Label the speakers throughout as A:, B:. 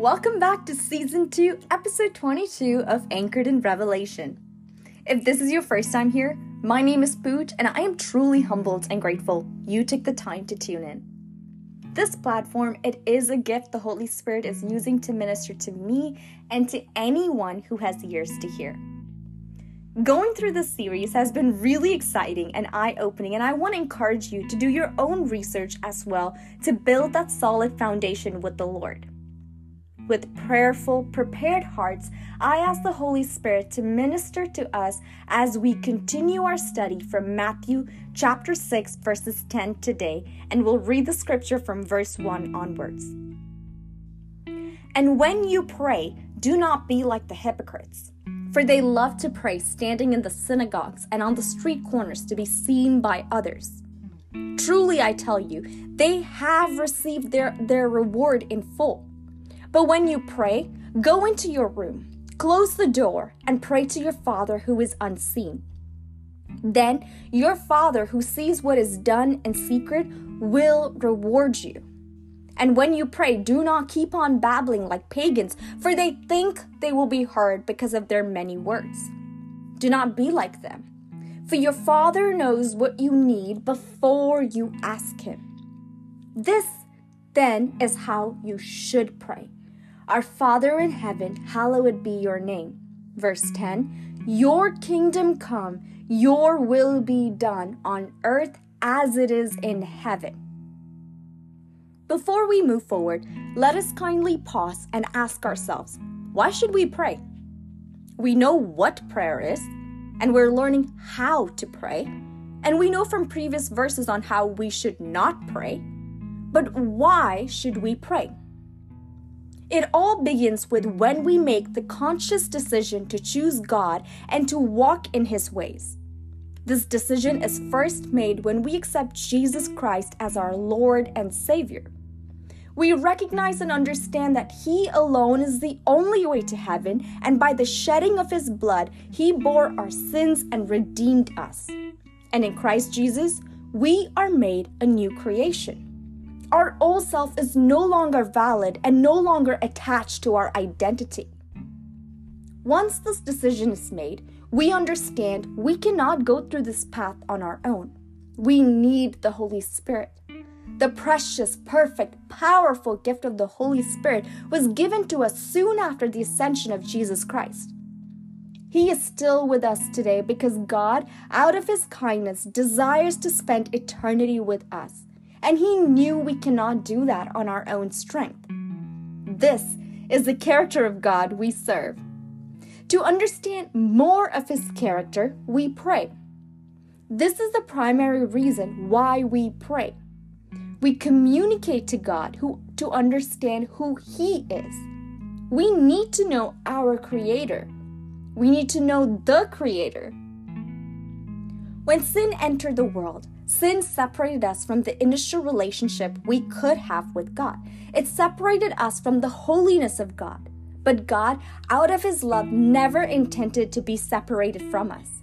A: Welcome back to season 2, episode 22 of Anchored in Revelation. If this is your first time here, my name is Poot, and I am truly humbled and grateful you took the time to tune in. This platform, it is a gift the Holy Spirit is using to minister to me and to anyone who has ears to hear. Going through this series has been really exciting and eye opening, and I want to encourage you to do your own research as well to build that solid foundation with the Lord. With prayerful, prepared hearts, I ask the Holy Spirit to minister to us as we continue our study from Matthew chapter 6, verses 10 today, and we'll read the scripture from verse 1 onwards. And when you pray, do not be like the hypocrites for they love to pray standing in the synagogues and on the street corners to be seen by others. Truly, I tell you, they have received their, their reward in full. But when you pray, go into your room, close the door, and pray to your Father who is unseen. Then your Father who sees what is done in secret will reward you. And when you pray, do not keep on babbling like pagans, for they think they will be heard because of their many words. Do not be like them, for your Father knows what you need before you ask Him. This, then, is how you should pray Our Father in heaven, hallowed be your name. Verse 10 Your kingdom come, your will be done on earth as it is in heaven. Before we move forward, let us kindly pause and ask ourselves why should we pray? We know what prayer is, and we're learning how to pray. And we know from previous verses on how we should not pray. But why should we pray? It all begins with when we make the conscious decision to choose God and to walk in His ways. This decision is first made when we accept Jesus Christ as our Lord and Savior we recognize and understand that He alone is the only way to heaven, and by the shedding of His blood, He bore our sins and redeemed us. And in Christ Jesus, we are made a new creation. Our old self is no longer valid and no longer attached to our identity. Once this decision is made, we understand we cannot go through this path on our own. We need the Holy Spirit. The precious, perfect, powerful gift of the Holy Spirit was given to us soon after the ascension of Jesus Christ. He is still with us today because God, out of His kindness, desires to spend eternity with us. And He knew we cannot do that on our own strength. This is the character of God we serve. To understand more of His character, we pray. This is the primary reason why we pray. We communicate to God who, to understand who He is. We need to know our Creator. We need to know the Creator. When sin entered the world, sin separated us from the initial relationship we could have with God. It separated us from the holiness of God. But God, out of His love, never intended to be separated from us.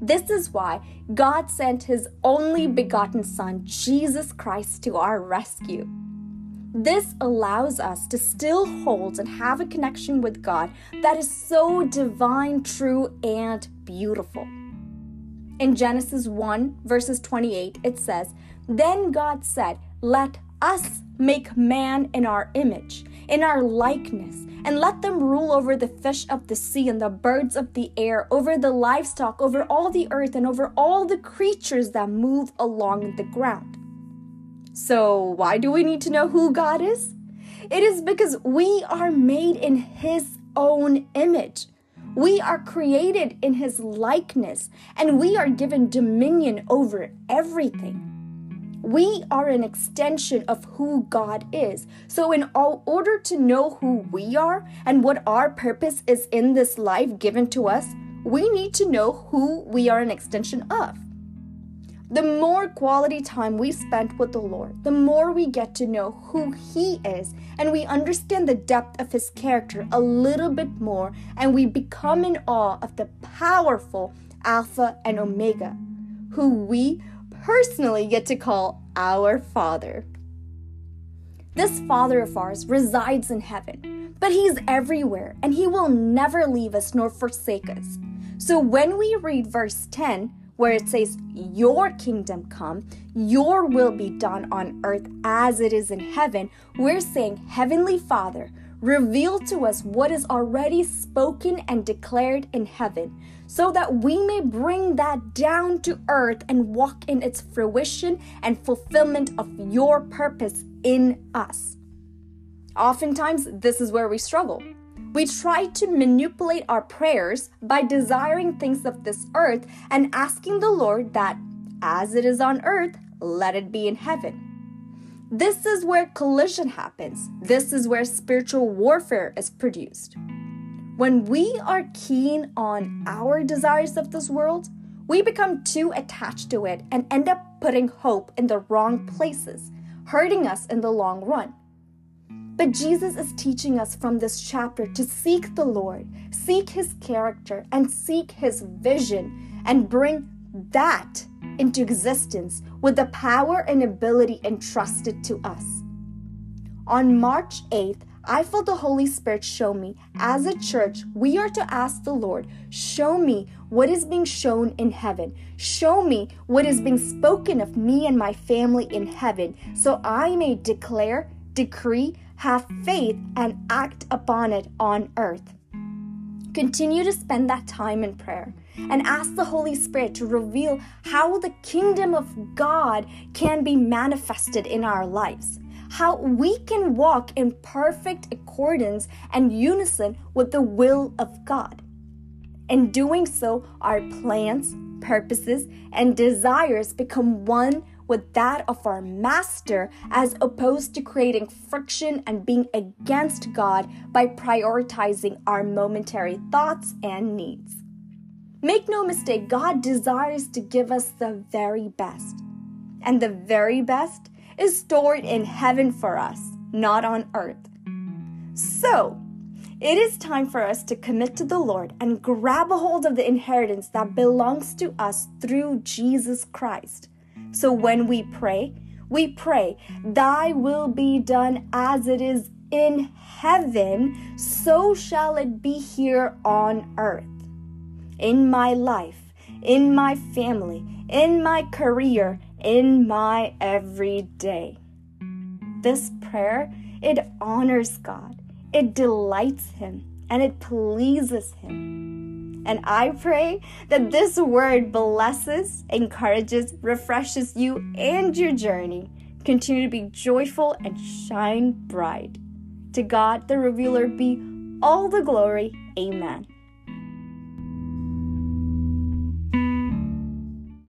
A: This is why God sent his only begotten Son, Jesus Christ, to our rescue. This allows us to still hold and have a connection with God that is so divine, true, and beautiful. In Genesis 1, verses 28, it says, Then God said, Let us make man in our image, in our likeness, and let them rule over the fish of the sea and the birds of the air, over the livestock, over all the earth, and over all the creatures that move along the ground. So, why do we need to know who God is? It is because we are made in His own image. We are created in His likeness, and we are given dominion over everything. We are an extension of who God is. So, in all, order to know who we are and what our purpose is in this life given to us, we need to know who we are an extension of. The more quality time we spend with the Lord, the more we get to know who He is, and we understand the depth of His character a little bit more, and we become in awe of the powerful Alpha and Omega, who we personally get to call our Father. This Father of ours resides in heaven, but He's everywhere and He will never leave us nor forsake us. So when we read verse 10, where it says, Your kingdom come, your will be done on earth as it is in heaven, we're saying, Heavenly Father, reveal to us what is already spoken and declared in heaven, so that we may bring that down to earth and walk in its fruition and fulfillment of your purpose in us. Oftentimes, this is where we struggle. We try to manipulate our prayers by desiring things of this earth and asking the Lord that, as it is on earth, let it be in heaven. This is where collision happens. This is where spiritual warfare is produced. When we are keen on our desires of this world, we become too attached to it and end up putting hope in the wrong places, hurting us in the long run. But Jesus is teaching us from this chapter to seek the Lord, seek his character, and seek his vision, and bring that into existence with the power and ability entrusted to us. On March 8th, I felt the Holy Spirit show me as a church, we are to ask the Lord, show me what is being shown in heaven. Show me what is being spoken of me and my family in heaven, so I may declare, decree, have faith, and act upon it on earth. Continue to spend that time in prayer and ask the Holy Spirit to reveal how the kingdom of God can be manifested in our lives, how we can walk in perfect accordance and unison with the will of God. In doing so, our plans, purposes, and desires become one with that of our master as opposed to creating friction and being against God by prioritizing our momentary thoughts and needs. Make no mistake, God desires to give us the very best. And the very best is stored in heaven for us, not on earth. So, it is time for us to commit to the Lord and grab a hold of the inheritance that belongs to us through Jesus Christ. So when we pray, we pray, Thy will be done as it is in heaven, so shall it be here on earth. In my life, in my family, in my career, in my everyday. This prayer, it honors God, it delights Him, and it pleases Him. And I pray that mm. this word blesses, encourages, refreshes you and your journey. Continue to be joyful and shine bright. To God, the revealer, be all the glory. Amen.